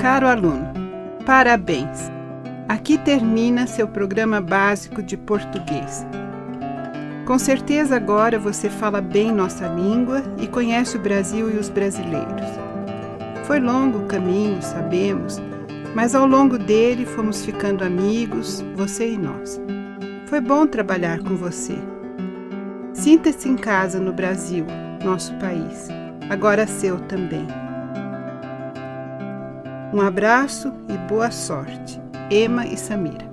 Caro aluno, parabéns! Aqui termina seu programa básico de português. Com certeza agora você fala bem nossa língua e conhece o Brasil e os brasileiros. Foi longo o caminho, sabemos, mas ao longo dele fomos ficando amigos, você e nós. Foi bom trabalhar com você. Sinta-se em casa no Brasil, nosso país, agora seu também. Um abraço e boa sorte. Ema e Samira.